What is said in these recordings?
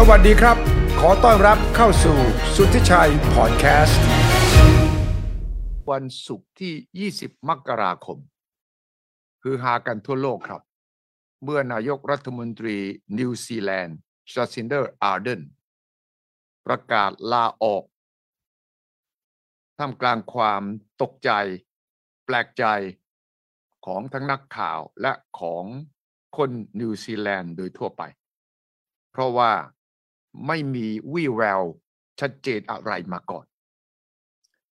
สวัสดีครับ ขอต้อนรับเข้าสู่สุทธิชัยพอดแคสต์ วันศุกร์ที่ 20 มกราคม ฮือฮากันทั่วโลกครับ เมื่อนายกรัฐมนตรีนิวซีแลนด์จาซินเดอร์อาร์เดนประกาศลาออก ท่ามกลางความตกใจ แปลกใจของทั้งนักข่าวและของคนนิวซีแลนด์โดยทั่วไป เพราะว่า ไม่มีวี่แววชัดเจนอะไรมาก่อน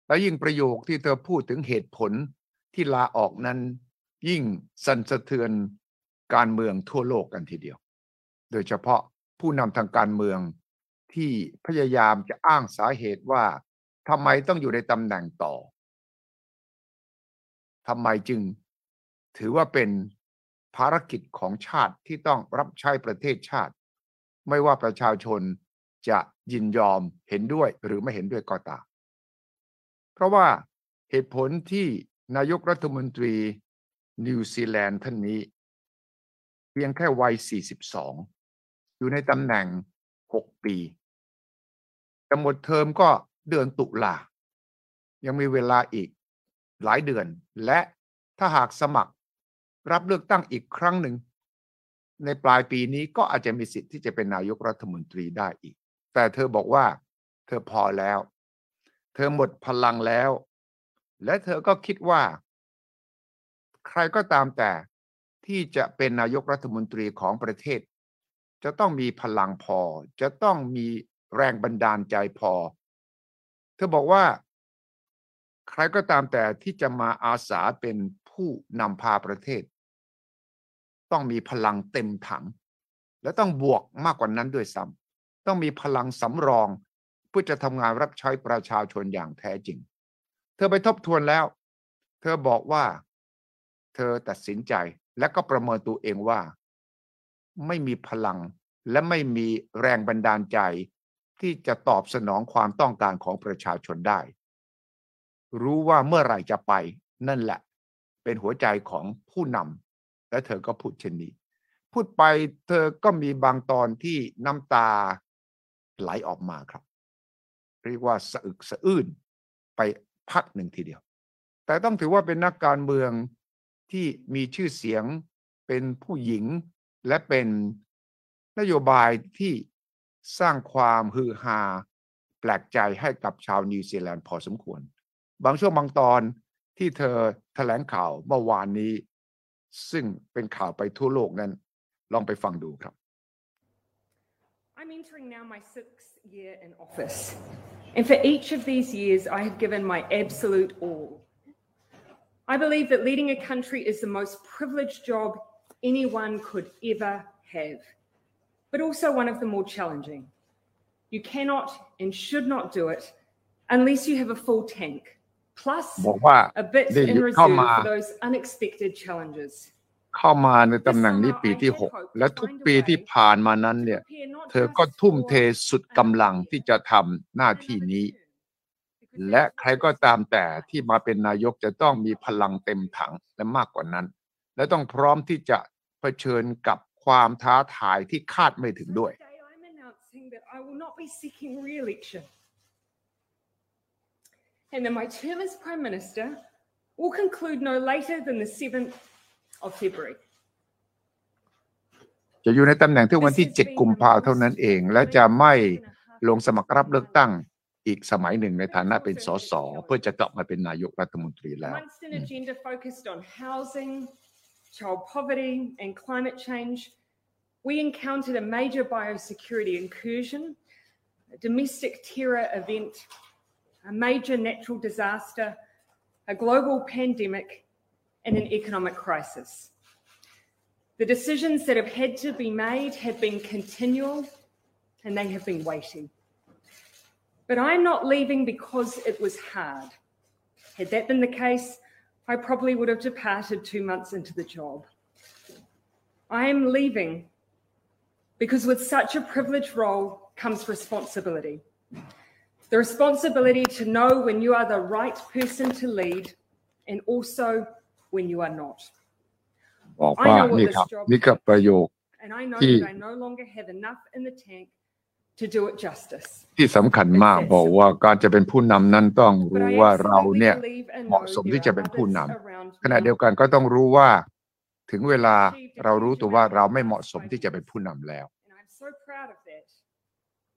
และยิ่งประโยคที่เธอพูดถึงเหตุผลที่ลาออกนั้น ยิ่งสั่นสะเทือนการเมืองทั่วโลกกันทีเดียว โดยเฉพาะผู้นำทางการเมืองที่พยายามจะอ้างสาเหตุว่าทำไมต้องอยู่ในตำแหน่งต่อทำไมจึงถือว่าเป็นภารกิจของชาติที่ต้องรับใช้ประเทศชาติ ไม่ว่าประชาชนจะยินยอมเห็นด้วยหรือไม่เห็นด้วยก็ตาม เพราะว่าเหตุผลที่นายกรัฐมนตรีนิวซีแลนด์ท่านนี้ เพียงแค่วัย 42 อยู่ในตำแหน่ง 6 ปีจะหมดเทอมก็เดือนตุลา ยังมีเวลาอีกหลายเดือน และถ้าหากสมัครรับเลือกตั้งอีกครั้งหนึ่ง ในปลายปีนี้ก็อาจจะมีสิทธิ์ที่จะเป็นนายกรัฐมนตรีได้อีก แต่เธอบอกว่า เธอพอแล้ว เธอหมดพลังแล้ว และเธอก็คิดว่า ใครก็ตามแต่ที่จะเป็นนายกรัฐมนตรีของประเทศ จะต้องมีพลังพอ จะต้องมีแรงบันดาลใจพอ เธอบอกว่า ใครก็ตามแต่ที่จะมาอาสาเป็นผู้นำพาประเทศ ต้องมีพลังเต็มถัง และต้องบวกมากกว่านั้นด้วยซ้ำต้องมีพลังสำรองเพื่อจะทำงานรับใช้ประชาชนอย่างแท้จริง เธอไปทบทวนแล้ว เธอบอกว่า เธอตัดสินใจและก็ประเมินตัวเองว่า ไม่มีพลังและไม่มีแรงบันดาลใจ ที่จะตอบสนองความต้องการของประชาชนได้ รู้ว่าเมื่อไหร่จะไป นั่นแหละ เป็นหัวใจของผู้นำ และเธอก็พูดเช่นนี้ พูดไปเธอก็มีบางตอนที่น้ำตาไหลออกมาครับ เรียกว่าสะอึกสะอื้นไปพักหนึ่งทีเดียว แต่ต้องถือว่าเป็นนักการเมืองที่มีชื่อเสียงเป็นผู้หญิงและเป็นนโยบายที่สร้างความฮือฮาแปลกใจให้กับชาวนิวซีแลนด์พอสมควร บางช่วงบางตอนที่เธอแถลงข่าวเมื่อวานนี้ ซึ่งเป็นข่าวไปทั่วโลกนั้น ลองไปฟังดูครับ I'm entering now my sixth year in office, and for each of these years, I have given my absolute all. I believe that leading a country is the most privileged job anyone could ever have, but also one of the more challenging. You cannot and should not do it unless you have a full tank. Plus บอกว่า a bit ได้ in เข้า reserve มา for those unexpected challenges. เข้ามาในตำแหน่งนี้ปีที่ 6 และทุกปีที่ผ่านมานั้นเนี่ย เธอก็ทุ่มเทสุดกำลังที่จะทำหน้าที่นี้ และใครก็ตามแต่ที่มาเป็นนายกจะต้องมีพลังเต็มถังและมากกว่านั้น และต้องพร้อมที่จะเผชิญกับความท้าทายที่คาดไม่ถึงด้วย Today I'm announcing that I will not be seeking re-election. And that my term as Prime Minister will conclude no later than the 7th of February. จะอยู่ในตำแหน่งที่วันที่ 7 กุมภาเท่านั้นเอง และจะไม่ลงสมัครรับเลือกตั้งอีกสมัยหนึ่งในฐานะเป็นสสเพื่อจะกลับมาเป็นนายกรัฐมนตรีแล้ว Amongst an agenda focused on housing, child poverty, and climate change, we encountered a major biosecurity incursion, a domestic terror event, a major natural disaster, a global pandemic, and an economic crisis. The decisions that have had to be made have been continual and they have been weighty. But I'm not leaving because it was hard. Had that been the case, I probably would have departed two months into the job. I am leaving because with such a privileged role comes responsibility. The responsibility to know when you are the right person to lead and also when you are not. บอกว่านี่ครับนี่คือประโยค And I know Thì- that I no longer have enough in the tank to do it justice. ที่สำคัญมากบอกว่าการจะเป็นผู้นำนั้นต้อง But รู้ I ว่าเรา absolutely เนี่ย believe and เหมาะ know สมที่ there จะ are เป็นผู้ others น around ำขณะ me เดียวกันก็ต้องรู้ว่า ถึงเวลาเรารู้ตัวว่าเราไม่เหมาะสมที่จะเป็นผู้นำแล้ว And I'm so proud of that.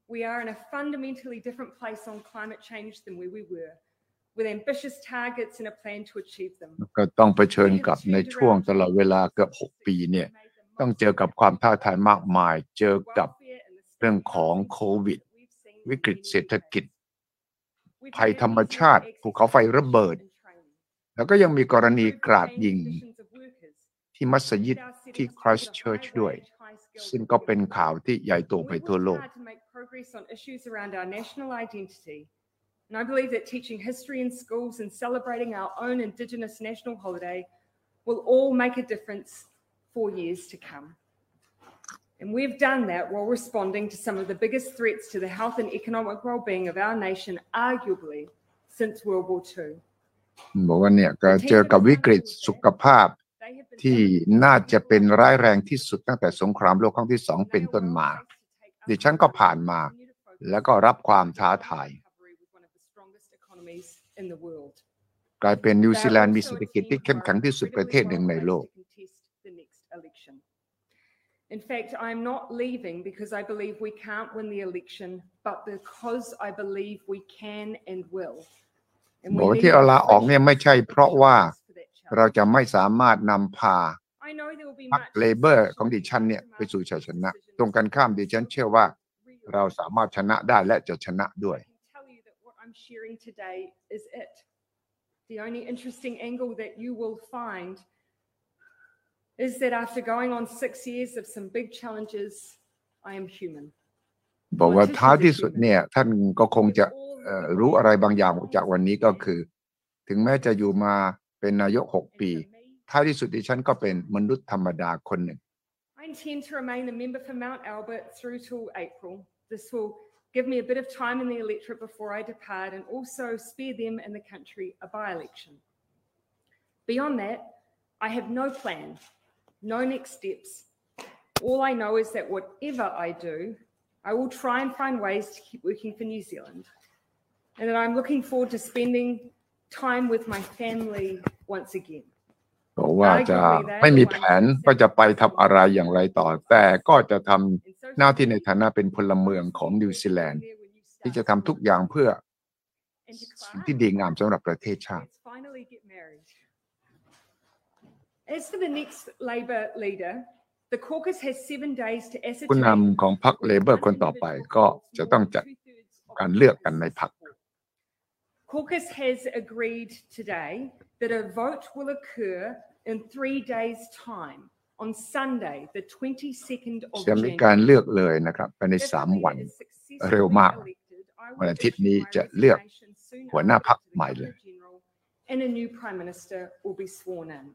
We are in a fundamentally different place on climate change than where we were, with ambitious targets and a plan to achieve them. ก็ต้องเผชิญกับในช่วงตลอดเวลาเกือบหกปีเนี่ย ต้องเจอกับความท้าทายมากมาย เจอกับเรื่องของโควิด วิกฤตเศรษฐกิจ ภัยธรรมชาติ ภูเขาไฟระเบิด แล้วก็ยังมีกรณีกราดยิงที่มัสยิดที่ Christchurch ด้วย ซึ่งก็เป็นข่าวที่ใหญ่โตไปทั่วโลก to make progress on issues around our national identity. And I believe that teaching history in schools and celebrating our own Indigenous national holiday will all make a difference for years to come. And we've done that while responding to some of the biggest threats to the health and economic well-being of our nation, arguably since World War II. บอกว่าเนี่ยก็เจอกับวิกฤตสุขภาพ They have been ที่น่าจะเป็นร้ายแรงที่สุดตั้งแต่สงครามโลกครั้งที่สองเป็นต้นมา ดิฉันก็ผ่านมา แล้วก็รับความท้าทาย กลายเป็นนิวซีแลนด์มีเศรษฐกิจที่เข้มแข็งที่สุดประเทศหนึ่งในโลก In fact, I'm not leaving because I believe we can't win the election, but because I believe we can and will. And บอก we ว่า need ที่เอาลาออก fresh เนี่ยไม่ใช่เพราะว่า for that challenge. เราจะไม่สามารถนำพา I know there will be พรรค much เลเบอร์ discussion ของดิฉันเนี่ย tomorrow ไปสู่ชัยชนะ about ตรงกันข้ามดิฉันเชื่อว่า decisions เราสามารถชนะได้และจะชนะด้วย I can tell you that what I'm sharing today is it. The only interesting angle that you will find is that after going on six years of some big challenges, I am human. บอกว่าท้ายที่สุดเนี่ยท่านก็คงจะเอ่อรู้อะไรบางอย่างจากวันนี้ก็คือ ถึงแม้จะอยู่มา เป็นนายกหกปี ท้ายที่สุดดิฉันก็เป็นมนุษย์ธรรมดาคนหนึ่ง I intend to remain a member for Mount Albert through till April. This will give me a bit of time in the electorate before I depart and also spare them and the country a by-election. Beyond that, I have no plan, no next steps. All I know is that whatever I do, I will try and find ways to keep working for New Zealand. And that I'm looking forward to spending time with my family once again. บอกว่าจะไม่มีแผนว่าจะไปทำอะไรอย่างไรต่อ แต่ก็จะทำ And so หน้าที่ในฐานะเป็นพลเมืองของนิวซีแลนด์ ที่จะทำทุกอย่างเพื่อ And to สิ่ง Clark, ที่ดีงามสำหรับประเทศชาติ Let's finally get married. As for the next Labor leader, the caucus has seven days to ผู้ ascertain. นำของพรรคเลเบอร์คนต่อไปก็จะต้องจัดการเลือกกันในพรรค Caucus has agreed today that a vote will occur in three days' time on Sunday, the 22nd of จะมี January. การเลือกเลยนะครับภายใน If the สาม leader วัน is successfully เร็วมาก elected, I will วันอาทิตย์นี้ issue my จะเลือก resignation soon หัวหน้า after พรรค to the ใหม่เลย Governor-General, And a new Prime Minister will be sworn in.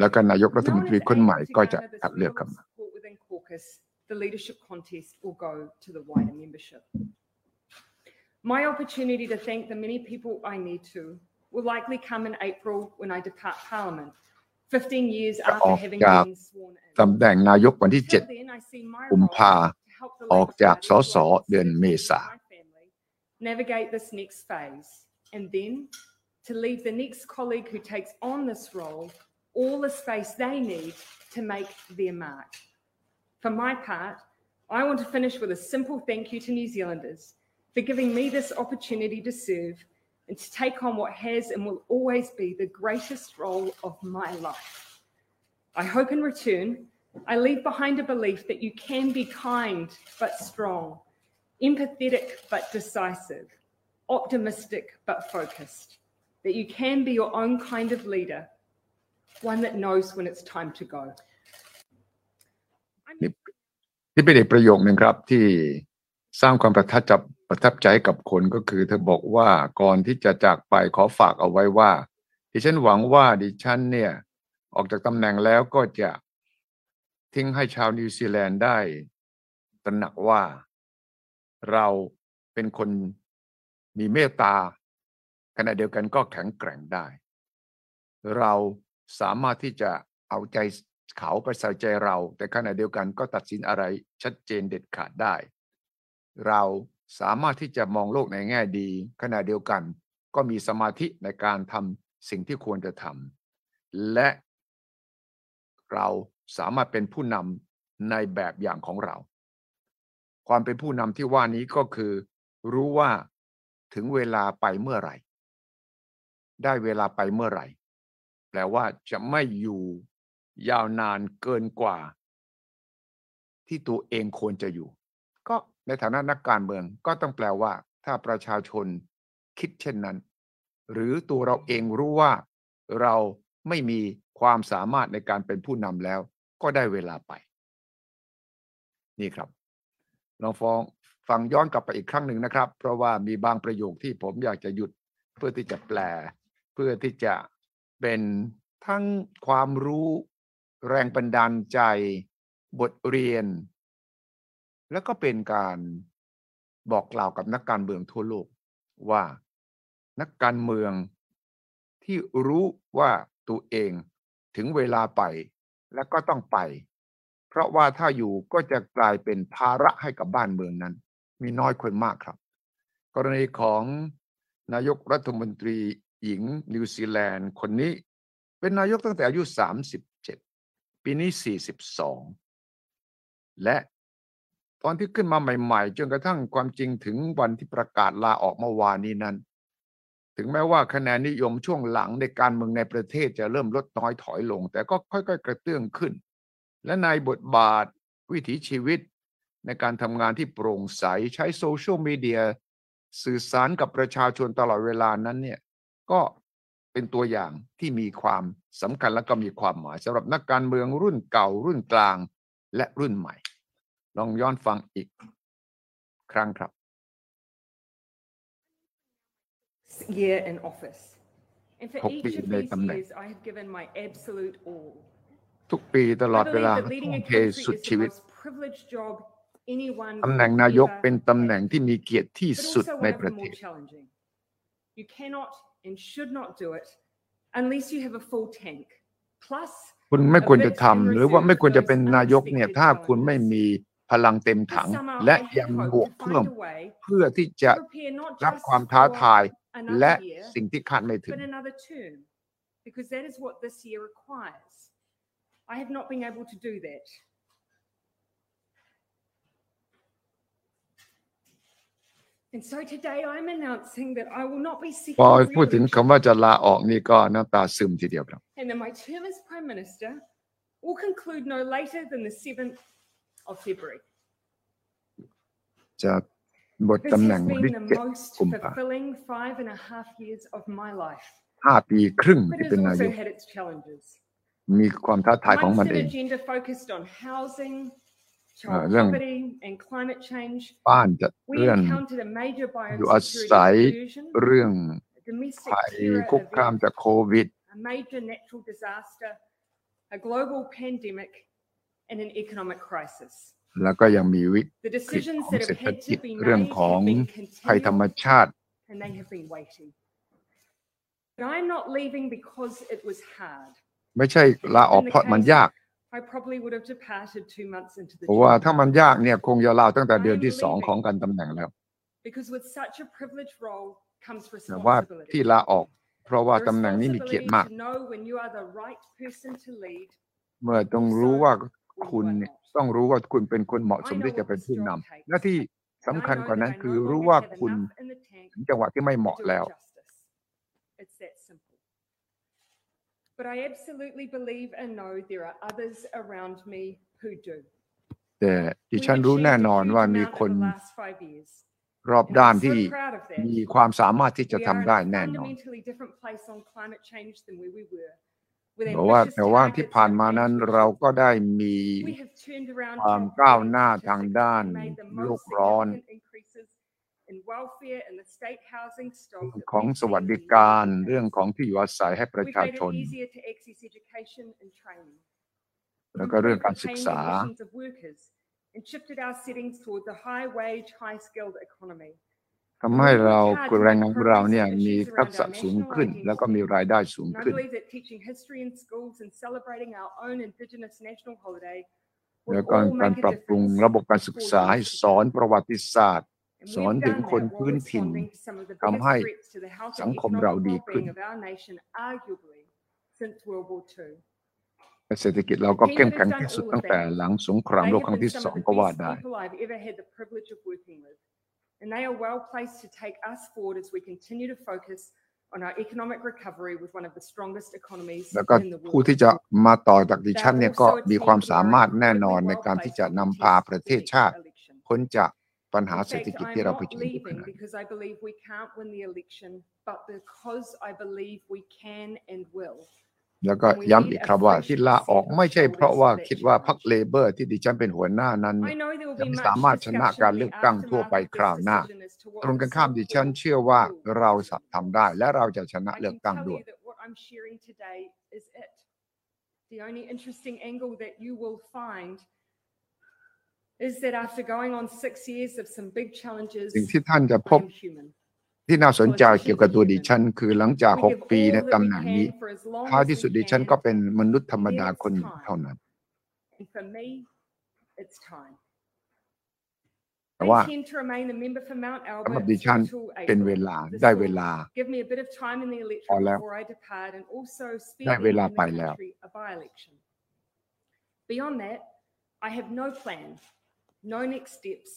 แล้วก็นายกรัฐ No ม one นตรี is คนใหม่ able to ก็จะ garner this คัดเลือก level กัน of มา support within caucus. The leadership contest will go to the wider membership. My opportunity to thank the many people I need to will likely come in April when I depart Parliament, 15 yearsจะ after ออก having จาก been sworn in. ตำแหน่งนายกวันที่ Until then, I see my กุม role ภา to help the ออก Labour จาก Party สส work เดือนเมษา with my family, navigate this next phase, and then to leave the next colleague who takes on this role all the space they need to make their mark. For my part, I want to finish with a simple thank you to New Zealanders for giving me this opportunity to serve and to take on what has and will always be the greatest role of my life. I hope in return, I leave behind a belief that you can be kind but strong, empathetic but decisive, optimistic but focused, that you can be your own kind of leader, one that knows when it's time to go. I'm- ที่เป็นอีกประโยคหนึ่งครับที่สร้างความประทับใจ ประทับใจกับคนก็คือ เธอบอกว่าก่อนที่จะจากไปขอฝากเอาไว้ว่า ดิฉันหวังว่าดิฉันเนี่ย ออกจากตำแหน่งแล้วก็จะทิ้งให้ชาวนิวซีแลนด์ได้ตระหนักว่าเราเป็นคนมีเมตตาขณะเดียวกันก็แข็งแกร่งได้ เราสามารถที่จะเอาใจเขาไปใส่ใจเรา แต่ขณะเดียวกันก็ตัดสินอะไรชัดเจนเด็ดขาดได้ เรา สามารถที่จะมองโลกในแง่ดี ขณะเดียวกัน ก็มีสมาธิในการทำสิ่งที่ควรจะทำและเราสามารถเป็นผู้นำในแบบอย่างของเรา ความเป็นผู้นำที่ว่านี้ก็คือ รู้ว่าถึงเวลาไปเมื่อไหร่ ได้เวลาไปเมื่อไหร่ แปลว่าจะไม่อยู่ยาวนานเกินกว่า ที่ตัวเองควรจะอยู่ ในฐานะนักการเมืองก็ต้องแปลว่า ถ้าประชาชนคิดเช่นนั้น หรือตัวเราเองรู้ว่าเราไม่มีความสามารถในการเป็นผู้นำแล้ว ก็ได้เวลาไป นี่ครับลองฟ้องฟังย้อนกลับไปอีกครั้งหนึ่งนะครับ เพราะว่ามีบางประโยคที่ผมอยากจะหยุดเพื่อที่จะแปล เพื่อที่จะเป็นทั้งความรู้ แรงบันดาลใจ บทเรียน แล้วก็เป็นการบอกกล่าวกับนักการเมืองทั่วโลกว่านักการเมืองที่รู้ว่าตัวเองถึงเวลาไปและก็ต้องไป เพราะว่าถ้าอยู่ก็จะกลายเป็นภาระให้กับบ้านเมืองนั้น มีน้อยคนมากครับ กรณีของนายกรัฐมนตรีหญิงนิวซีแลนด์คนนี้ เป็นนายกตั้งแต่อายุ 37 ปีนี้ 42 และ ตอนที่ขึ้นมาใหม่ๆ จนกระทั่งความจริงถึงวันที่ประกาศลาออกเมื่อวานนี้นั้น ถึงแม้ว่าคะแนนนิยมช่วงหลังในการเมืองในประเทศจะเริ่มลดน้อยถอยลง แต่ก็ค่อยๆ กระเตื้องขึ้น และในบทบาทวิถีชีวิต ในการทำงานที่โปร่งใสใช้โซเชียลมีเดียสื่อสารกับประชาชนตลอดเวลานั้นเนี่ยก็เป็นตัวอย่างที่มีความสำคัญและก็มีความหมายสำหรับนักการเมืองรุ่นเก่ารุ่นกลางและรุ่นใหม่ ลองย้อนฟังอีกครั้งครับ year in office. And for หกปี each of ใน these ตำแหน่ง years, I have given my absolute all. ทุกปีตลอ I ดเวลา believe that leading ทุ่ a มเท country สุด is ชี the วิต most privileged job anyone ตำแหน่ง could นายก ever เป็นตำแหน่ง have, ที่มีเกียรติที่ but สุด also ใน one of ป the ระเท more ศ challenging. You cannot and should not do it unless you have a full tank. Plus, คุณไม่ควรจะทำหรือว่าไม่ควรจะเป็นนายกเนี่ย ถ้าคุณไม่มี พลังเต็มถัง this summer และ I ยัง hope บวก to เพิ่ม find a way เพื่อที่จะ to prepare not รับ just ความท้า for ทายและ another year, สิ่งที่คาดไม่ถึง but another term, because that is what this year requires. I have not been able to do that. And so today I'm announcing that I will not be พอ seeking พูดถึง re-election คำว่าจะลาออกนี่ก็น้ำตาซึมทีเดียวครับ and that my term as Prime Minister will conclude no later than the 7th of February. จะบท This ตำแหน่ง has วันที่ been the เจ็ด most กุมภา fulfilling five and a half years of my life, ห้าปีครึ่ง but ที่ it เป็น has นาย also ก had its challenges. มีความท้าทายของมัน Amongst เอ an ง agenda focused on housing, Uh, child เรื่อง poverty and climate change, บ้านจัด we เรื่อง encountered a major อยู่อาศัย biosecurity incursion, เรื่อง a domestic ภัย terror คุกคาม event, จากโควิด a major natural disaster, a global pandemic, and an economic crisis. แล้วก็ยังมีวิ The กฤต decisions ของ that เศร have ษฐ had กิจ to be เรื่อง made ของ have been ภัยธรรม continued ชาติ and they have been waiting. But I'm not leaving because it was hard. ไม่ใช่ลาออกเพราะมันยาก I probably would have departed two months into the เพราะว่า job. ถ้ามันยากเนี่ยคงจะลาตั้งแต่เดือนที่สองของการตำแหน่งแล้ว Because with such a privileged role comes แต่ว่า responsibility. ที่ลาออก เพราะว่า The ตำแหน่งนี้มีเกียรติ responsibility มาก to know when you are the right person to lead เมื่อต้องรู้ว่า when you คุณ are เนี่ย not. ต้องรู้ว่าคุณเป็นคนเหมาะสมที่จะเป็นผู้นำและที่สำคัญกว่านั้นคือรู้ว่าคุณ And I know that I no longer have enough in the tank ถึงจังหวะที่ไม่เหมาะ to do it แล้ว justice. It's that simple. But I absolutely believe and know there are others around me who do. แต่ดิ We've ฉันรู้ achieved แน่ a นอน huge ว่ามี amount คน in the last five years. รอบ And ด้าน I'm so ที่ proud of that. มีความสามารถที่จะ We ทำ are in ได้ a แน่นอน fundamentally different place on climate change than where we were. With แต่ว่า ambitious แต่ว่าที่ targets ผ่าน and มานั้น ambitious เราก็ได้มี We have turned around ความ child ก้าว poverty หน้าทาง statistics. ด้าน We made the โล most กร้อน significant increases in welfare and the state housing stock เรื่อง that ของ we've สวัส seen ดิ in การ decades. เรื่องของที่อยู่อาศัยให้ประ We've ชา made ช it น easier to access education and training. แล้วก็เรื่องการ Improved the ศึก paying ษา ทำให้เราแรงงานของเราเนี่ยมีทักษะสูงขึ้น แล้วก็มีรายได้สูง And I ขึ้น believe that teaching history in schools and celebrating our own Indigenous national holiday We'll แล้วก็ all การ make a ปรับปรุง difference ระบบการศึกษา for ให้ you. สอนประวัติศาสตร์ And สอน we've ถึง done คน that while พื้นถิ่น responding to some of the ทำ biggest ให้ threats to the health สัง and คมเรา economic ดีขึ้น well-being of our nation, arguably since World War II. และเศรษฐกิจเราก็เข้มแข็งที่สุดตั้งแต่หลังสงคราม They โลก have ครั้ง been ที่ some ส of อง the ก็ว่า best ได้ people I've ever had the privilege of working with. And they are well placed to take us forward as we continue to focus on our economic recovery with one of the strongest economies แล้วก็ in the ผู้ world. ที่จะมาต่อจากดิฉันเนี่ยก็มีความสามารถแน่นอนในการที่จะนำพาประเทศชาติ พ้นจากปัญหา In เศรษฐ fact, กิจ I'm ที่เรา not เผชิญอยู่ข leaving ณะนี้ because I believe we can't win the election, but because I believe we can and will. แล้วก็ย้ำอีกครับว่าที่ลาออกไม่ใช่เพราะว่าคิดว่าพรรคเลเบอร์ที่ดิฉันเป็นหัวหน้านั้น I know there will จะ be ไม่ much สามารถชนะ discussion การ in เลื the อกตั้งทั่วไป aftermath of คราว this หน้า decision as to what ตรงกันข้าม the ดิฉัน so-called เชื่อว่า will. เราสัทำได้และเราจะชนะ I เลือก can ตั้ง tell ด้วย you that what I'm sharing today is it. The only interesting angle that you will find is that after going on six years of some big challenges, สิ่งที่ท่านจะพ I บ am human. ที่น่าสนใจเกี่ยวกับตัวดิฉัน คือหลังจาก We หก give ปีใน all that ตำ we แหน่งนี้ can for as long ท้าย as ที่สุด we ดิฉัน can. ก็เป็นมนุษย์ธรรมดาคนหนึ่งเท่านั้น And for me, it's time. แต่ I ว่า intend to remain a member for Mount สำหรับ Albert ดิฉัน until เป็นเว April. ลา This ได้ will เวลา Give me a bit of time in the พอ electorate แล้ว before I depart and also ได้ speak เว in ลา the ไปแล้ว country a by-election. Beyond that, I have no plan, no next steps.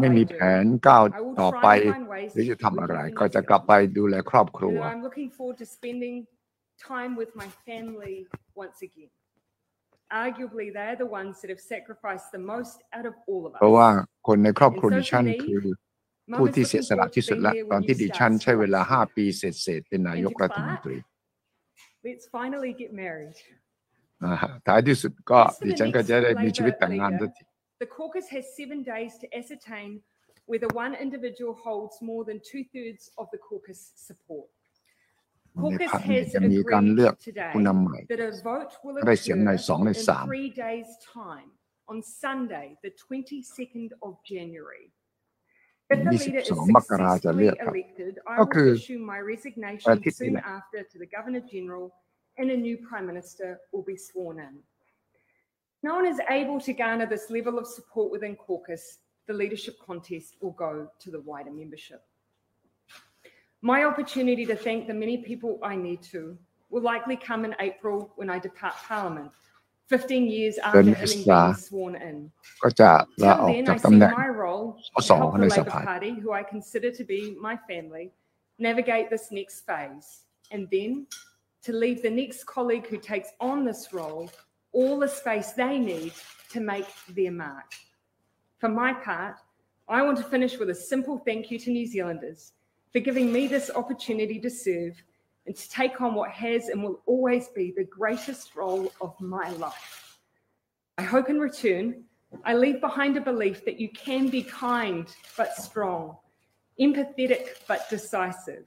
ไม่ I มี do, แผนก้าว I will ต่อ try ไป and find ways หรือ to จะ keep ทำอะไร working ก็จะ New กลับ Zealand. ไปดูแลครอบครัว And I'm looking forward to spending time with my family once again. Arguably, they're the ones that have sacrificed the most out of all of เพราะว่า us. คนในครอบครัว And so ดิฉัน for me, คือ Mum ผู้ is ที่เสีย looking สละ forward ที่ to สุด being และ there ตอน when ที่ you ดิฉัน start ใช้เวลา school. ห้าปีเศษๆเป็นนายก And to รัฐมน start, ตรี Let's finally get married. อ่าฮะท้ายที่สุดก็ Yes, for the ดิฉันก็ next จะได้มีชีวิต Labour แต่งงาน leader, สักที The caucus has seven days to ascertain whether one individual holds more than two thirds of the caucus support. ใน Caucus พรรคเนี่ย has จะมีการเลือก agreed today ผู้นำใหม่ that a vote will ได้เสียงใน occur สองใน in สาม three days' time on Sunday, the 22nd of January. If the leader is 22มกราจะเลือก successfully ครับ elected, I ก็คือ will issue my อา resignation ทิตย์นี้ soon แหละ after to the Governor General and a new Prime Minister will be sworn in. no one is able to garner this level of support within caucus, the leadership contest will go to the wider membership. My opportunity to thank the many people I need to will likely come in April when I depart Parliament, 15 years after having been sworn in. Till then, I see my role to help the Labour Party, who I consider to be my family, navigate this next phase, and then to leave the next colleague who takes on this role all the space they need to make their mark. For my part, I want to finish with a simple thank you to New Zealanders for giving me this opportunity to serve and to take on what has and will always be the greatest role of my life. I hope in return, I leave behind a belief that you can be kind but strong, empathetic but decisive,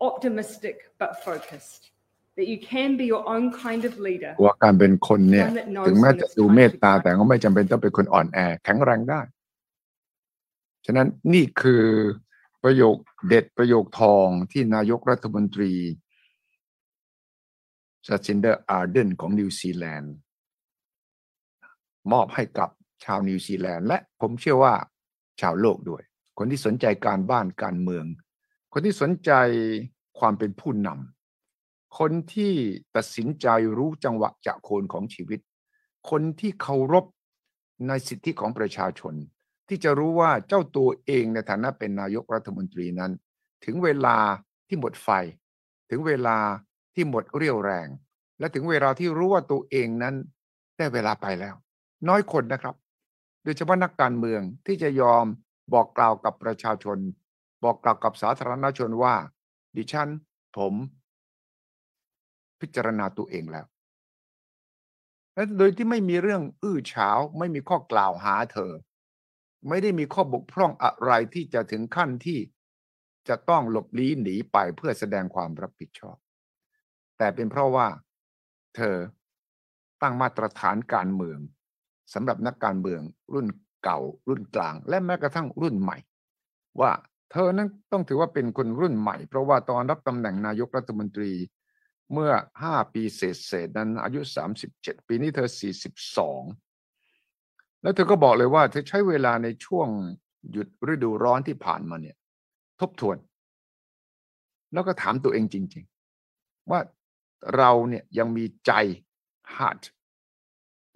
optimistic but focused, that you can be your own kind of leader. ว่าการเป็นคนเนี่ย One that knows ถึงแม้ when จะ it's ดู time เม to ตตา go. แต่ก็ไม่จำเป็นต้องเป็นคนอ่อนแอ แข็งแรงได้ ฉะนั้นนี่คือประโยคเด็ดประโยคทองที่นายกรัฐมนตรีจาซินเดอร์อาร์เดนของนิวซีแลนด์ มอบให้กับชาวนิวซีแลนด์ และผมเชื่อว่าชาวโลกด้วย คนที่สนใจการบ้านการเมือง คนที่สนใจความเป็นผู้นำ คนที่ตัดสินใจรู้จังหวะจะโคนของชีวิต คนที่เคารพในสิทธิของประชาชน ที่จะรู้ว่าเจ้าตัวเองในฐานะเป็นนายกรัฐมนตรีนั้น ถึงเวลาที่หมดไฟ ถึงเวลาที่หมดเรี่ยวแรง และถึงเวลาที่รู้ว่าตัวเองนั้นได้เวลาไปแล้ว น้อยคนนะครับ โดยเฉพาะนักการเมืองที่จะยอมบอกกล่าวกับประชาชน บอกกล่าวกับสาธารณชนว่า ดิฉัน ผม พิจารณาตัวเองแล้ว และโดยที่ไม่มีเรื่องอื้อฉาวไม่มีข้อกล่าวหาเธอ ไม่ได้มีข้อบกพร่องอะไรที่จะถึงขั้นที่จะต้องหลบลี้หนีไปเพื่อแสดงความรับผิดชอบ แต่เป็นเพราะว่า เธอตั้งมาตรฐานการเมืองสำหรับนักการเมืองรุ่นเก่ารุ่นกลาง และแม้กระทั่งรุ่นใหม่ ว่าเธอนั้นต้องถือว่าเป็นคนรุ่นใหม่ เพราะว่าตอนรับตำแหน่งนายกรัฐมนตรี เมื่อห้าปีเศษๆนั้นอายุสามสิบเจ็ดปีนี้เธอสี่สิบสองแล้วเธอก็บอกเลยว่า เธอใช้เวลาในช่วงหยุดฤดูร้อนที่ผ่านมาเนี่ย ทบทวน แล้วก็ถามตัวเองจริง ๆ ว่าเราเนี่ยยังมีใจ heart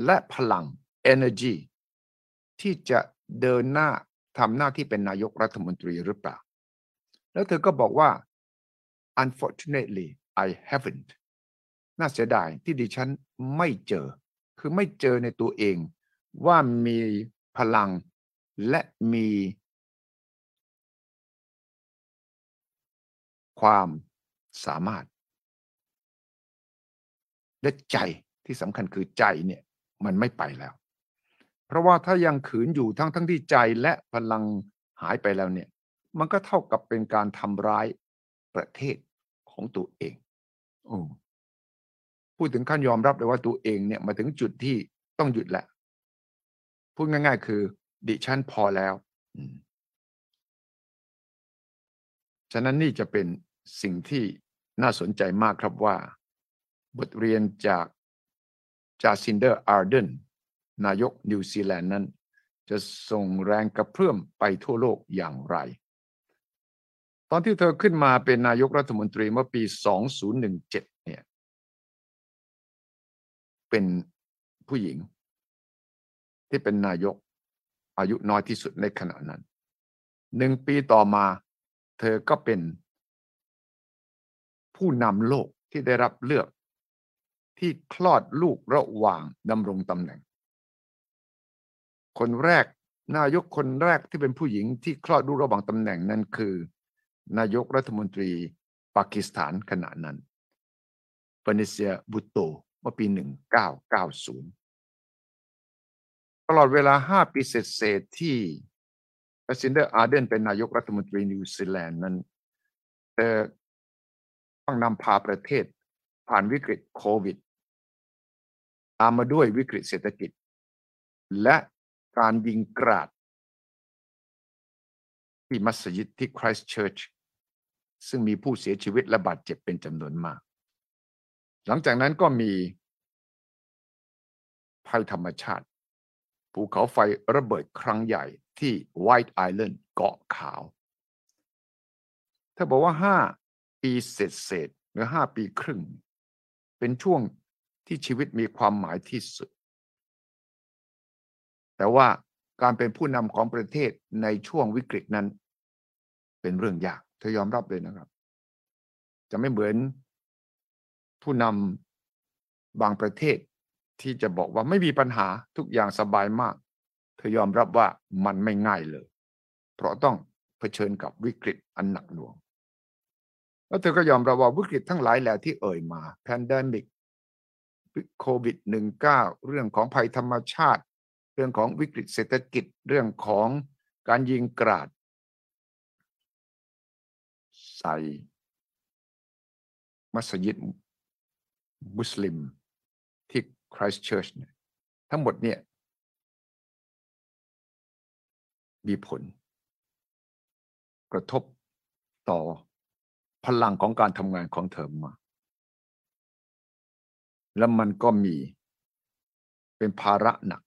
และพลัง energy ที่จะเดินหน้าทำหน้าที่เป็นนายกรัฐมนตรีหรือเปล่า แล้วเธอก็บอกว่า unfortunately I haven't น่าเสียดายที่ดิฉันไม่เจอ คือไม่เจอในตัวเอง ว่ามีพลังและมีความสามารถ และใจที่สำคัญคือใจเนี่ยมันไม่ไปแล้ว เพราะว่าถ้ายังขืนอยู่ทั้งทั้งที่ใจและพลังหายไปแล้วเนี่ย มันก็เท่ากับเป็นการทำร้ายประเทศของตัวเอง โอ้พูดถึงขั้นยอมรับเลยว่าตัวเองเนี่ยมาถึงจุดที่ต้องหยุดแหละ พูดง่าย ๆ คือ ดิฉันพอแล้วฉะนั้นนี่จะเป็นสิ่งที่น่าสนใจมากครับว่า บทเรียนจากจาซินเดอร์อาร์เดนนายกนิวซีแลนด์นั้น จะส่งแรงกระเพื่อมไปทั่วโลกอย่างไร ตอนที่เธอขึ้นมาเป็นนายกรัฐมนตรีเมื่อปี 2017 เนี่ย เป็นผู้หญิง ที่เป็นนายกอายุน้อยที่สุดในขณะนั้น หนึ่งปีต่อมา เธอก็เป็น ผู้นำโลกที่ได้รับเลือก ที่คลอดลูกระหว่างดำรงตำแหน่ง คนแรกนายกคนแรกที่เป็นผู้หญิงที่คลอดลูกระหว่างตำแหน่งนั้นคือ นายกรัฐมนตรีปากีสถานขณะนั้นเบนาซีร์ บุตโตเมื่อปี 1990 ตลอดเวลา 5 ปีเศษที่จาซินเดอร์อาร์เดนเป็นนายกรัฐมนตรีนิวซีแลนด์นั้นเธอต้องนำพาประเทศผ่านวิกฤตโควิด ตามมาด้วยวิกฤตเศรษฐกิจ และการยิงกราด ที่มัสยิดที่คริสต์เชิร์ช ซึ่งมีผู้เสียชีวิตและบาดเจ็บเป็นจำนวนมาก หลังจากนั้นก็มีภัยธรรมชาติภูเขาไฟระเบิดครั้งใหญ่ที่ไวท์ไอแลนด์เกาะขาว ถ้าบอกว่าห้าปีเศษเศษหรือห้าปีครึ่ง เป็นช่วงที่ชีวิตมีความหมายที่สุด แต่ว่าการเป็นผู้นำของประเทศในช่วงวิกฤตนั้น เป็นเรื่องยาก เธอยอมรับเลยนะครับ จะไม่เหมือนผู้นำบางประเทศที่จะบอกว่าไม่มีปัญหาทุกอย่างสบายมาก เธอยอมรับว่ามันไม่ง่ายเลย เพราะต้องเผชิญกับวิกฤตอันหนักหน่วง แล้วเธอก็ยอมรับว่าวิกฤตทั้งหลายแหละที่เอ่ยมา pandemic โควิด -19 เรื่องของภัยธรรมชาติ เรื่องของวิกฤตเศรษฐกิจ เรื่องของการยิงกราด ใส่มัสยิดมุสลิมที่คริสต์เชิร์ชเนี่ยทั้งหมดเนี่ย มีผล กระทบต่อพลังของการทำงานของเธอมา แล้วมันก็มีเป็นภาระหนัก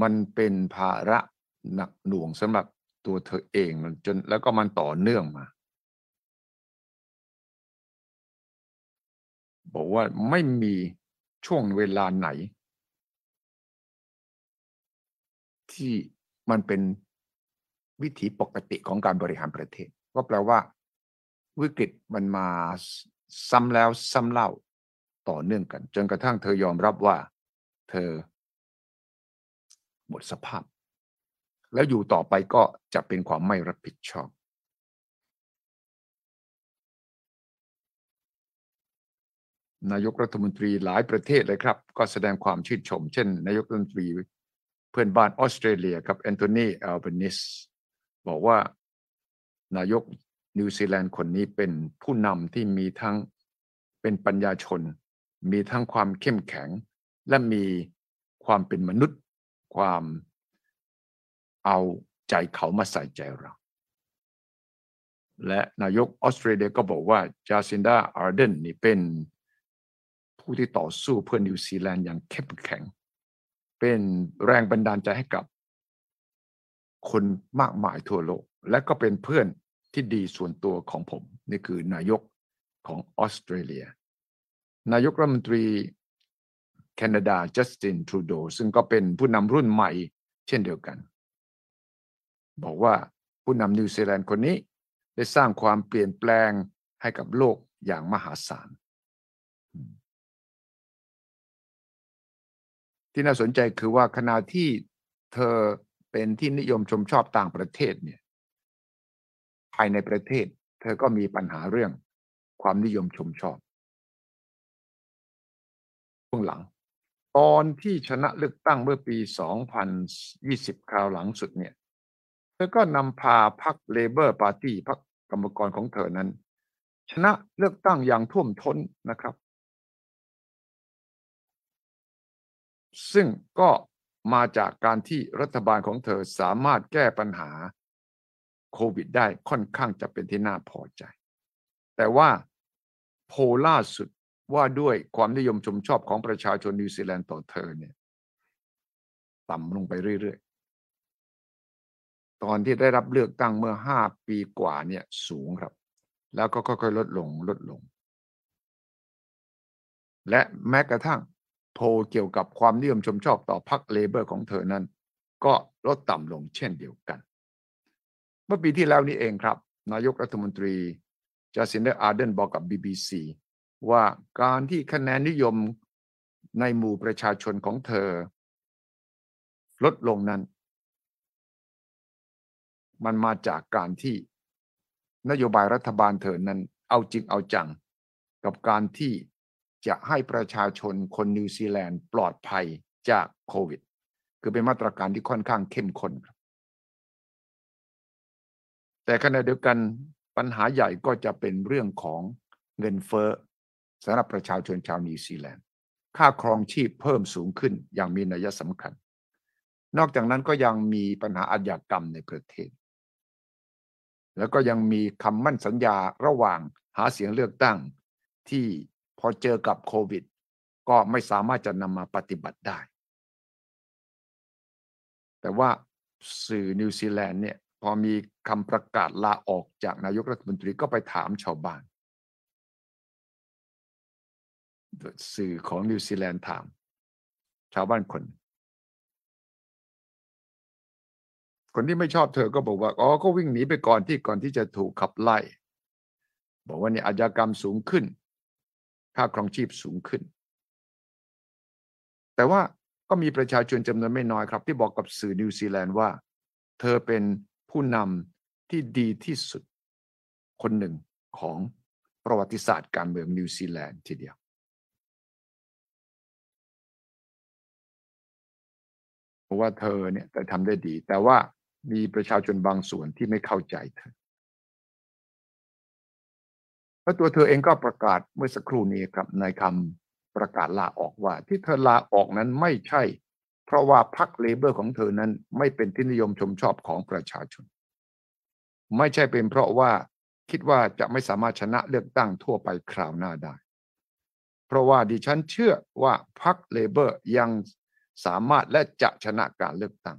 มันเป็นภาระหนักหน่วงสำหรับ ตัวเธอเองจนแล้วก็มันต่อเนื่องมา บอกว่าไม่มีช่วงเวลาไหน ที่มันเป็นวิถีปกติของการบริหารประเทศ ก็แปลว่า วิกฤตมันมาซ้ำแล้วซ้ำเล่าต่อเนื่องกัน จนกระทั่งเธอยอมรับว่า เธอ หมดสภาพ แล้วอยู่ต่อไปก็จะเป็นความไม่รับผิดชอบ นายกรัฐมนตรีหลายประเทศเลยครับ ก็แสดงความชื่นชม เช่น นายกรัฐมนตรีเพื่อนบ้านออสเตรเลียครับแอนโทนีอัลบาเนซีบอกว่านายกนิวซีแลนด์คนนี้เป็นผู้นำที่มีทั้งเป็นปัญญาชน มีทั้งความเข้มแข็ง และมีความเป็นมนุษย์ ความ เอาใจเขามาใส่ใจเรา และนายกออสเตรเลียก็บอกว่าจาซินดาอาร์เดิร์นนี่เป็นผู้ที่ต่อสู้เพื่อนิวซีแลนด์อย่างเข้มแข็ง เป็นแรงบันดาลใจให้กับคนมากมายทั่วโลก และก็เป็นเพื่อนที่ดีส่วนตัวของผม นี่คือนายกของออสเตรเลีย นายกรัฐมนตรีแคนาดาจัสตินทรูโดซึ่งก็เป็นผู้นำรุ่นใหม่เช่นเดียวกัน บอกว่าผู้นำนิวซีแลนด์คนนี้ ได้สร้างความเปลี่ยนแปลงให้กับโลกอย่างมหาศาล ที่น่าสนใจคือว่าขณะที่เธอเป็นที่นิยมชมชอบต่างประเทศเนี่ย ภายในประเทศ เธอก็มีปัญหาเรื่องความนิยมชมชอบช่วงหลัง ตอนที่ชนะเลือกตั้งเมื่อปี 2020 คราวหลังสุดเนี่ย ธอก็นำพาพรรคเลเบอร์ปาร์ตี้พรรคกรรมกรของเธอนั้น ชนะเลือกตั้งอย่างท่วมท้นนะครับ ซึ่งก็มาจากการที่รัฐบาลของเธอสามารถแก้ปัญหาโควิดได้ค่อนข้างจะเป็นที่น่าพอใจ แต่ว่าโพลล่าสุดว่าด้วยความนิยมชมชอบของประชาชนนิวซีแลนด์ต่อเธอเนี่ย ต่ำลงไปเรื่อยๆ ตอนที่ได้รับเลือกตั้งเมื่อห้าปีกว่าเนี่ยสูงครับ แล้วก็ค่อยๆลดลงลดลง และแม้กระทั่งโพลเกี่ยวกับความนิยมชมชอบต่อพรรค Labour ของเธอนั้น ก็ลดต่ำลงเช่นเดียวกัน เมื่อปีที่แล้วนี้เองครับ นายกรัฐมนตรีจาซินดาอาร์เดิร์นบอกกับ BBC ว่าการที่คะแนนนิยมในหมู่ประชาชนของเธอ ลดลงนั้น มันมาจากการที่นโยบายรัฐบาลเธอนั้น เอาจริงเอาจัง กับการที่จะให้ประชาชนคนนิวซีแลนด์ปลอดภัยจากโควิด คือเป็นมาตรการที่ค่อนข้างเข้มข้นครับแต่ขณะเดียวกันปัญหาใหญ่ก็จะเป็นเรื่องของเงินเฟ้อสำหรับประชาชนชาวนิวซีแลนด์ ค่าครองชีพเพิ่มสูงขึ้นอย่างมีนัยสำคัญ นอกจากนั้นก็ยังมีปัญหาอาชญากรรมในประเทศ แล้วก็ยังมีคำมั่นสัญญาระหว่างหาเสียงเลือกตั้ง ที่พอเจอกับโควิด ก็ไม่สามารถจะนำมาปฏิบัติได้ แต่ว่าสื่อนิวซีแลนด์เนี่ยพอมีคำประกาศลาออกจากนายกรัฐมนตรีก็ไปถามชาวบ้าน สื่อของนิวซีแลนด์ถาม ชาวบ้านคน คนที่ไม่ชอบเธอก็บอกว่าอ๋อก็วิ่งหนีไปก่อนที่ก่อนที่จะถูกขับไล่ บอกว่านี่อาชญากรรมสูงขึ้น ค่าครองชีพสูงขึ้น แต่ว่าก็มีประชาชนจำนวนไม่น้อยครับ ที่บอกกับสื่อนิวซีแลนด์ว่า เธอเป็นผู้นำที่ดีที่สุด คนหนึ่งของประวัติศาสตร์การเมืองนิวซีแลนด์ทีเดียวราะว่าเธอเนี่ยแต่ทำได้ดี แต่ว่า มีประชาชนบางส่วนที่ไม่เข้าใจเธอแล้วตัวเธอเองก็ประกาศเมื่อสักครู่นี้ครับในคำประกาศลาออกว่า ที่เธอลาออกนั้นไม่ใช่ เพราะว่าพรรคเลเบอร์ของเธอนั้นไม่เป็นที่นิยมชมชอบของประชาชน ไม่ใช่เป็นเพราะว่าคิดว่าจะไม่สามารถชนะเลือกตั้งทั่วไปคราวหน้าได้ เพราะว่าดิฉันเชื่อว่าพรรคเลเบอร์ยังสามารถและจะชนะการเลือกตั้ง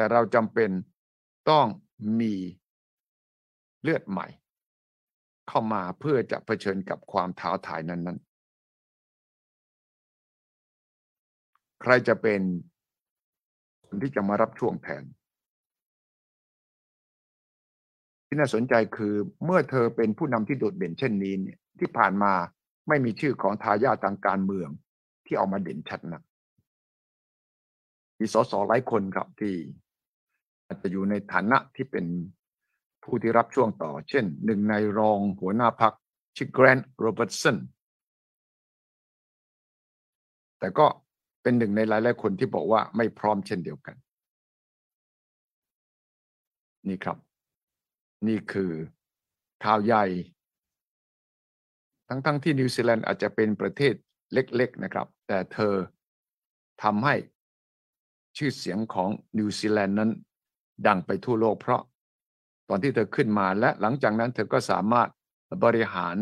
แต่เราจำเป็นต้องมีเลือดใหม่ เข้ามาเพื่อจะะเผชิญกับความท้าทายนั้น ๆ ใครจะเป็นคนที่จะมารับช่วงแทน ที่น่าสนใจคือเมื่อเธอเป็นผู้นำที่โดดเด่นเช่นนี้เนี่ยที่ผ่านมาไม่มีชื่อของทายาททางการเมืองที่ออกมาเด่นชัดนักมีสสหลายคนครับที่ อาจจะอยู่ในฐานะที่เป็นผู้ที่รับช่วงต่อ เช่น หนึ่งในรองหัวหน้าพรรคชิแกรนด์โรเบิร์ตสันแต่ก็เป็นหนึ่งในหลายๆคนที่บอกว่าไม่พร้อมเช่นเดียวกัน นี่ครับ นี่คือข่าวใหญ่ ทั้งๆที่นิวซีแลนด์อาจจะเป็นประเทศเล็ก ๆนะครับ แต่เธอทำให้ชื่อเสียงของนิวซีแลนด์นั้น ดังไปทั่วโลกเพราะ ตอนที่เธอขึ้นมาและหลังจากนั้นเธอก็สามารถบริหาร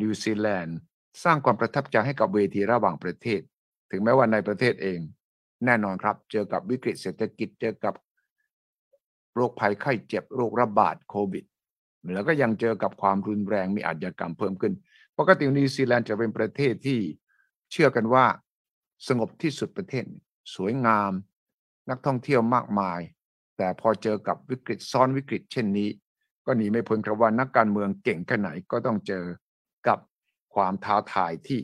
นิวซีแลนด์สร้างความประทับใจให้กับเวทีระหว่างประเทศ ถึงแม้ว่าในประเทศเอง แน่นอนครับเจอกับวิกฤตเศรษฐกิจเจอกับโรคภัยไข้เจ็บโรคระบาดโควิด แล้วก็ยังเจอกับความรุนแรงมีอาชญากรรมเพิ่มขึ้น ปกตินิวซีแลนด์จะเป็นประเทศที่เชื่อกันว่า สงบที่สุดประเทศ สวยงาม นักท่องเที่ยวมากมาย แต่พอเจอกับวิกฤตซ้อนวิกฤตเช่นนี้ ก็หนีไม่พ้นครับว่านักการเมืองเก่งแค่ไหนก็ต้องเจอกับความท้าทายที่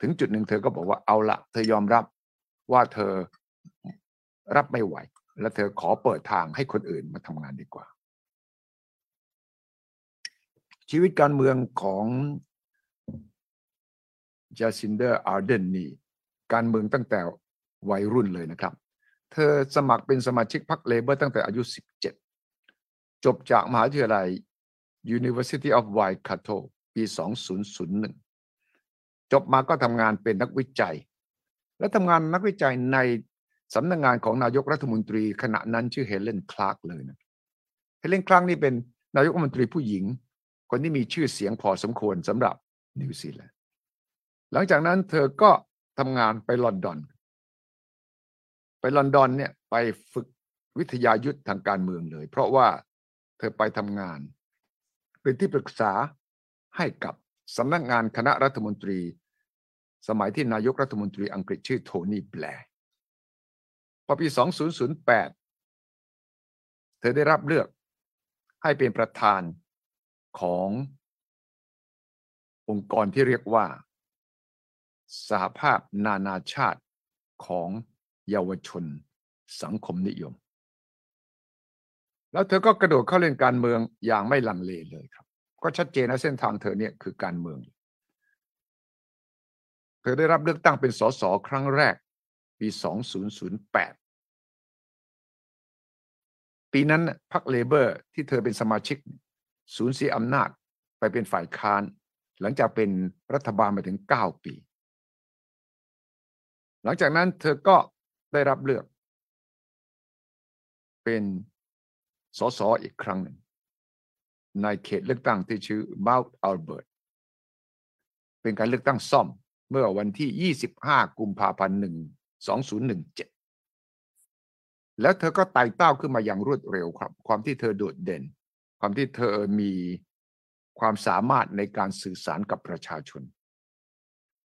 ถึงจุดหนึ่งเธอก็บอกว่าเอาละเธอยอมรับว่าเธอรับไม่ไหว และเธอขอเปิดทางให้คนอื่นมาทำงานดีกว่า ชีวิตการเมืองของจาซินดาอาร์เดิร์นนี่การเมืองตั้งแต่วัยรุ่นเลยนะครับ เธอสมัครเป็นสมาชิกพรรค Labour ตั้งแต่อายุ 17 จบจากมหาวิทยาลัย University of Waikato ปี 2001 จบมาก็ทำงานเป็นนักวิจัย และทำงานนักวิจัยในสำนักงานของนายกรัฐมนตรีขณะนั้นชื่อเฮเลนคลาร์กเลยนะเฮเลนคลาร์กนี่เป็นนายกรัฐมนตรีผู้หญิง คนที่มีชื่อเสียงพอสมควรสำหรับนิวซีแลนด์หลังจากนั้นเธอก็ทำงานไปลอนดอน ไปลอนดอนเนี่ยไปฝึกวิทยายุทธทางการเมืองเลย เพราะว่าเธอไปทำงาน เป็นที่ปรึกษาให้กับสำนักงานคณะรัฐมนตรี สมัยที่นายกรัฐมนตรีอังกฤษชื่อโทนี่แบร์พอปี 2008 เธอได้รับเลือกให้เป็นประธานขององค์กรที่เรียกว่า สหภาพนานาชาติของ เยาวชนสังคมนิยม แล้วเธอก็กระโดดเข้าเล่นการเมืองอย่างไม่ลังเลเลยครับ ก็ชัดเจนนะเส้นทางเธอเนี่ยคือการเมือง เธอได้รับเลือกตั้งเป็นสสครั้งแรก ปี 2008 ปีนั้นพรรคเลเบอร์ที่เธอเป็นสมาชิก สูญเสียอำนาจไปเป็นฝ่ายค้าน หลังจากเป็นรัฐบาลมาถึง 9 ปีหลังจากนั้นเธอก็ ได้รับเลือก เป็นสสอีกครั้งหนึ่ง ในเขตเลือกตั้งที่ชื่อ Mount Albert เป็นการเลือกตั้งซ่อมเมื่อวันที่ 25 กุมภาพันธ์ 2017 แล้วเธอก็ไต่เต้าขึ้นมาอย่างรวดเร็วครับ ความที่เธอโดดเด่น ความที่เธอมีความสามารถในการสื่อสารกับประชาชน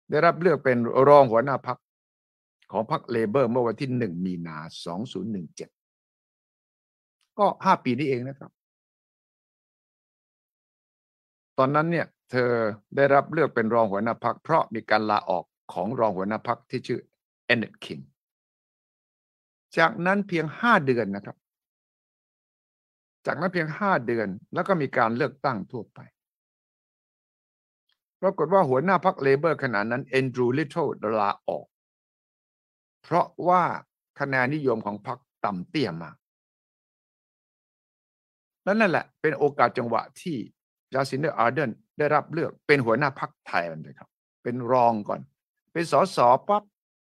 ได้รับเลือกเป็นรองหัวหน้าพัก ของพรรคเลเบอร์เมื่อวันที่ 1 มีนา 2017 ก็ 5 ปีนี้เองนะครับ ตอนนั้นเนี่ยเธอได้รับเลือกเป็นรองหัวหน้าพักเพราะมีการลาออกของรองหัวหน้าพักที่ชื่อเอนเนตคิง จากนั้นเพียง 5 เดือนนะครับ จากนั้นเพียง 5 เดือน แล้วก็มีการเลือกตั้งทั่วไปปรากฏว่าหัวหน้าพรรค Labour ขณะนั้นแอนดรูว์ลิตเติลลาออก เพราะว่าคะแนนนิยมของพรรคต่ำเตี้ยมากและนั่นแหละเป็นโอกาสจังหวะที่จาซินดาอาร์เดิร์นได้รับเลือกเป็นหัวหน้าพรรคไทยเลยครับ เป็นรองก่อน เป็นสสปั๊บ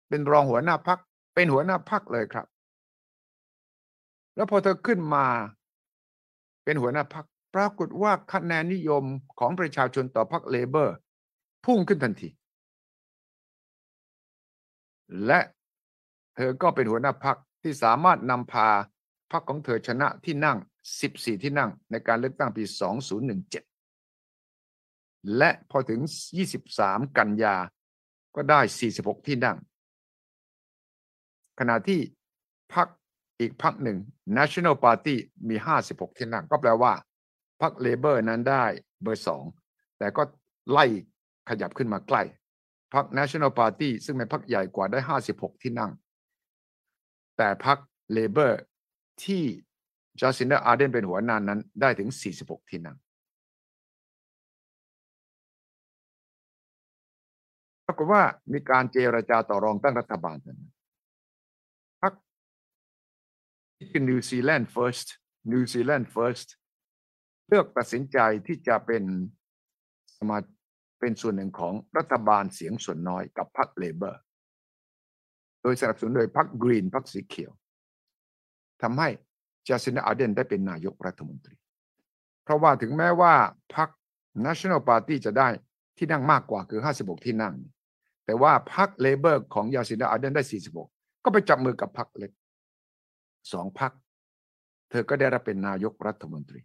เป็นรองหัวหน้าพักเป็นหัวหน้าพักเลยครับ แล้วพอเธอขึ้นมา เป็นหัวหน้าพักปรากฏว่าคะแนนนิยมของประชาชนต่อพรรคเลเบอร์ พุ่งขึ้นทันที และ ธอก็เป็นหัวหน้าพักที่สามารถนำพาพรรคของเธอชนะที่นั่ง 14 ที่นั่งในการเลือกตั้งปี 2017 และพอถึง 23 กันยา ก็ได้ 46 ที่นั่ง ขณะที่พรรคอีกพรรคหนึ่ง National Party มี 56 ที่นั่ง ก็แปลว่าพรรคเลเบอร์นั้นได้เบอร์สองแต่ก็ไล่ขยับขึ้นมาใกล้พรรค National Party ซึ่งเป็นพรรคใหญ่กว่าได้ 56 ที่นั่ง แต่พรรคเลเบอร์ที่จอร์ซินเดอร์อาร์เดนเป็นหัวหน้านั้นได้ถึง 46 ที่นั่ง ปรากฏว่ามีการเจรจาต่อรองตั้งรัฐบาลกันพรรคที่ New Zealand first นิวซีแลนด์ first เลือกตัดสินใจที่จะเป็นสมาเป็นส่วนหนึ่งของรัฐบาลเสียงส่วนน้อยกับพรรค Labour โดยสนับสนุนโดยพรรค Green พรรคสีเขียวทำให้จาซินดาอาร์เดิร์นได้เป็นนายกรัฐมนตรี เพราะว่าถึงแม้ว่าพรรค National Party จะได้ที่นั่งมากกว่าคือ 56 ที่นั่ง แต่ว่าพรรค Labour ของยาซินดาอาเดนได้ 46 ก็ไปจับมือกับพรรคเล็กสองพรรคเธอก็ได้รับเป็นนายกรัฐมนตรี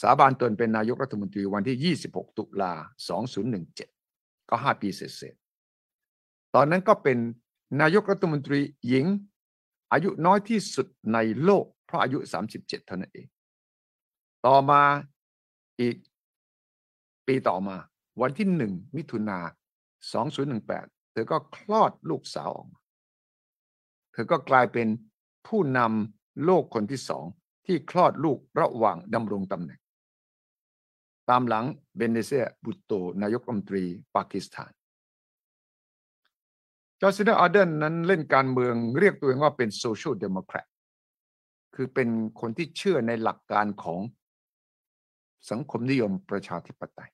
สาบานตนเป็นนายกรัฐมนตรีวันที่ 26 ตุลา 2017 ก็5ปีเสร็จๆตอนนั้นก็เป็นนายกรัฐมนตรีหญิง อายุน้อยที่สุดในโลก เพราะอายุ 37 เท่านั้นเอง ต่อมาอีกปีต่อมาวันที่1มิถุนา 2018 เธอก็คลอดลูกสาวออกมา เธอก็กลายเป็นผู้นำโลกคนที่สองที่คลอดลูกระหว่างดำรงตำแหน่ง ตามหลังเบนาซีร์บุตโตนายกรัฐมนตรีปากีสถานจาซินดาอาร์เดิร์นนั้นเล่นการเมืองเรียกตัวเองว่าเป็น Social Democrat คือเป็นคนที่เชื่อในหลักการของสังคมนิยมประชาธิปไตย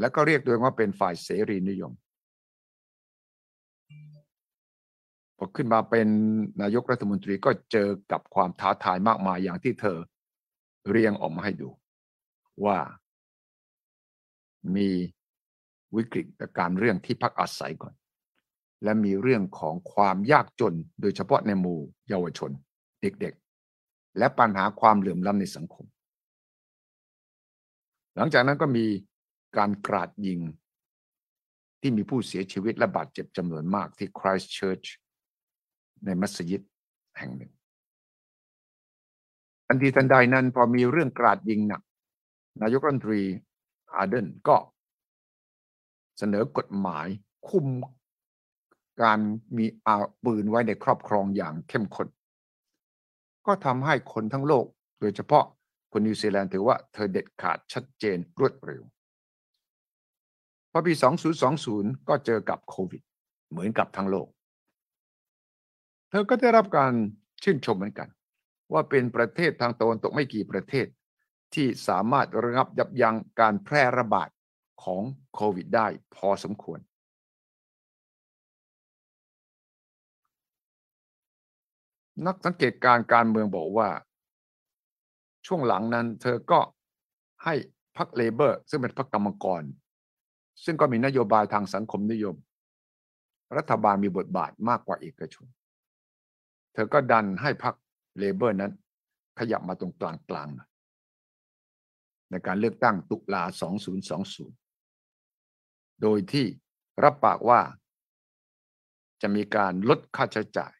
และก็เรียกตัวเองว่าเป็นฝ่ายเสรีนิยมพอขึ้นมาเป็นนายกรัฐมนตรีก็เจอกับความท้าทายมากมายอย่างที่เธอเรียงออกมาให้ดู ว่ามีวิกฤตการเรื่องที่พักอาศัยก่อน และมีเรื่องของความยากจนโดยเฉพาะในหมู่เยาวชน เด็กๆ และปัญหาความเหลื่อมล้ำในสังคม หลังจากนั้นก็มีการกราดยิง ที่มีผู้เสียชีวิตและบาดเจ็บจำนวนมากที่ Christchurch ในมัสยิดแห่งหนึ่งทันทีทันใดนั้นพอมีเรื่องกราดยิงหนัก นายกรัฐมนตรีอาเดนก็เสนอกฎหมายคุมการมีอาปืนไว้ในครอบครองอย่างเข้มข้นก็ทำให้คนทั้งโลก โดยเฉพาะคนนิวซีแลนด์ถือว่าเธอเด็ดขาดชัดเจนรวดเร็วพอปี 2020 ก็เจอกับโควิด เหมือนกับทั้งโลก เธอก็ได้รับการชื่นชมเหมือนกัน ว่าเป็นประเทศทางตะวันตกไม่กี่ประเทศ ที่สามารถระงับยับยั้งการแพร่ระบาดของโควิดได้พอสมควร นักสังเกตการการเมืองบอกว่า ช่วงหลังนั้นเธอก็ให้พรรคเลเบอร์ ซึ่งเป็นพรรคกรรมกร ซึ่งก็มีนโยบายทางสังคมนิยม รัฐบาลมีบทบาทมากกว่าเอกชน เธอก็ดันให้พรรคเลเบอร์นั้น ขยับมาตรงกลางกลางหน่อย ในการเลือกตั้งตุลา 2020 โดยที่รับปากว่าจะมีการลดค่าใช้จ่าย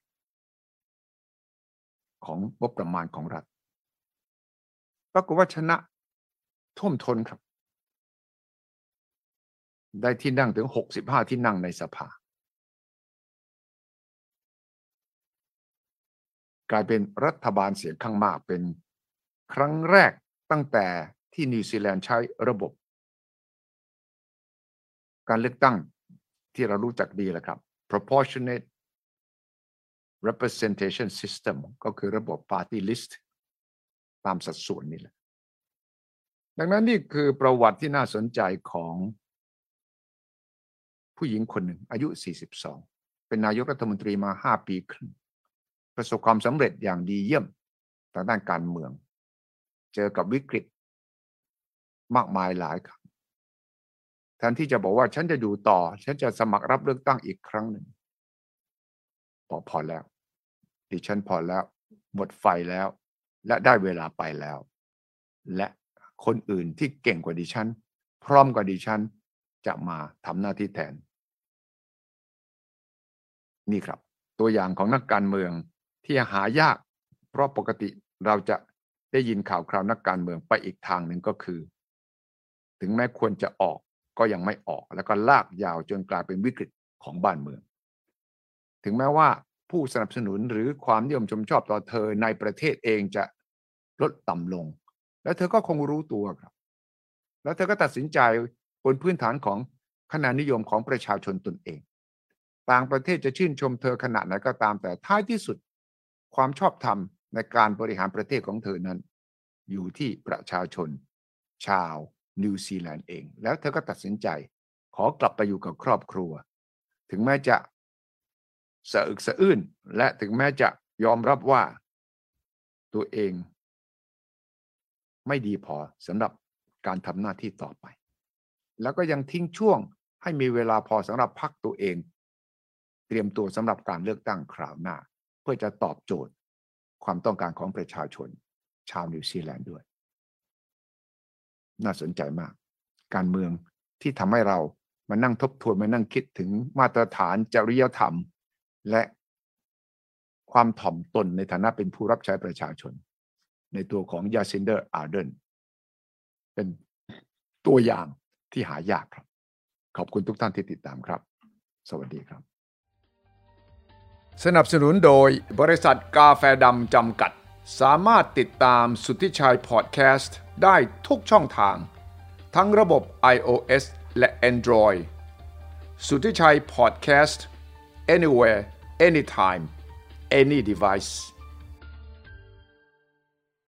ของงบประมาณของรัฐ ปรากฏว่าชนะท่วมท้นครับ ได้ที่นั่งถึง 65 ที่นั่งในสภา กลายเป็นรัฐบาลเสียงข้างมากเป็นครั้งแรกตั้งแต่ ที่นิวซีแลนด์ใช้ระบบ การเลือกตั้งที่เรารู้จักดีแหละครับ proportionate representation system ก็คือระบบ party list ตามสัดส่วนนี่แหละ ดังนั้นนี่คือประวัติที่น่าสนใจของผู้หญิงคนหนึ่งอายุ 42 เป็นนายกรัฐมนตรีมา 5 ปีครึ่ง ประสบความสำเร็จอย่างดีเยี่ยมทางด้านการเมือง เจอกับวิกฤต มากมายหลายครั้งแทนที่จะบอกว่าฉันจะอยู่ต่อ ฉันจะสมัครรับเลือกตั้งอีกครั้งหนึ่งพอพอแล้ว ดิฉันพอแล้ว หมดไฟแล้ว และได้เวลาไปแล้ว และคนอื่นที่เก่งกว่าดิฉัน พร้อมกว่าดิฉัน จะมาทำหน้าที่แทน นี่ครับ ตัวอย่างของนักการเมืองที่หายาก เพราะปกติเราจะได้ยินข่าวคราวนักการเมืองไปอีกทางหนึ่งก็คือ ถึงแม้ควรจะออกก็ยังไม่ออก แล้วก็ลากยาวจนกลายเป็นวิกฤตของบ้านเมือง ถึงแม้ว่าผู้สนับสนุนหรือความนิยมชมชอบต่อเธอในประเทศเองจะลดต่ำลง แล้วเธอก็คงรู้ตัวครับ แล้วเธอก็ตัดสินใจบนพื้นฐานของคะแนนนิยมของประชาชนตนเอง ต่างประเทศจะชื่นชมเธอขนาดไหนก็ตามแต่ท้ายที่สุด ความชอบธรรมในการบริหารประเทศของเธอนั้น อยู่ที่ประชาชน ชาว นิวซีแลนด์เอง แล้วเธอก็ตัดสินใจ ขอกลับไปอยู่กับครอบครัว ถึงแม้จะสะอึกสะอื้น และถึงแม้จะยอมรับว่าตัวเอง ไม่ดีพอสำหรับการทำหน้าที่ต่อไป แล้วก็ยังทิ้งช่วงให้มีเวลาพอสำหรับพักตัวเอง เตรียมตัวสำหรับการเลือกตั้งคราวหน้า เพื่อจะตอบโจทย์ความต้องการของประชาชน ชาวนิวซีแลนด์ด้วย น่าสนใจมาก การเมืองที่ทำให้เรามานั่งทบทวนมานั่งคิดถึงมาตรฐานจริยธรรม และความถ่อมตนในฐานะเป็นผู้รับใช้ประชาชน ในตัวของจาซินดาอาร์เดิร์นเป็นตัวอย่างที่หายากครับ ขอบคุณทุกท่านที่ติดตามครับ สวัสดีครับ สนับสนุนโดยบริษัทกาแฟดำจำกัด สามารถติดตามสุทธิชัยพอดแคสต์ ได้ทุกช่องทาง ทั้งระบบ iOS และ Android สุทธิชัยพอดแคสต์ anywhere anytime any device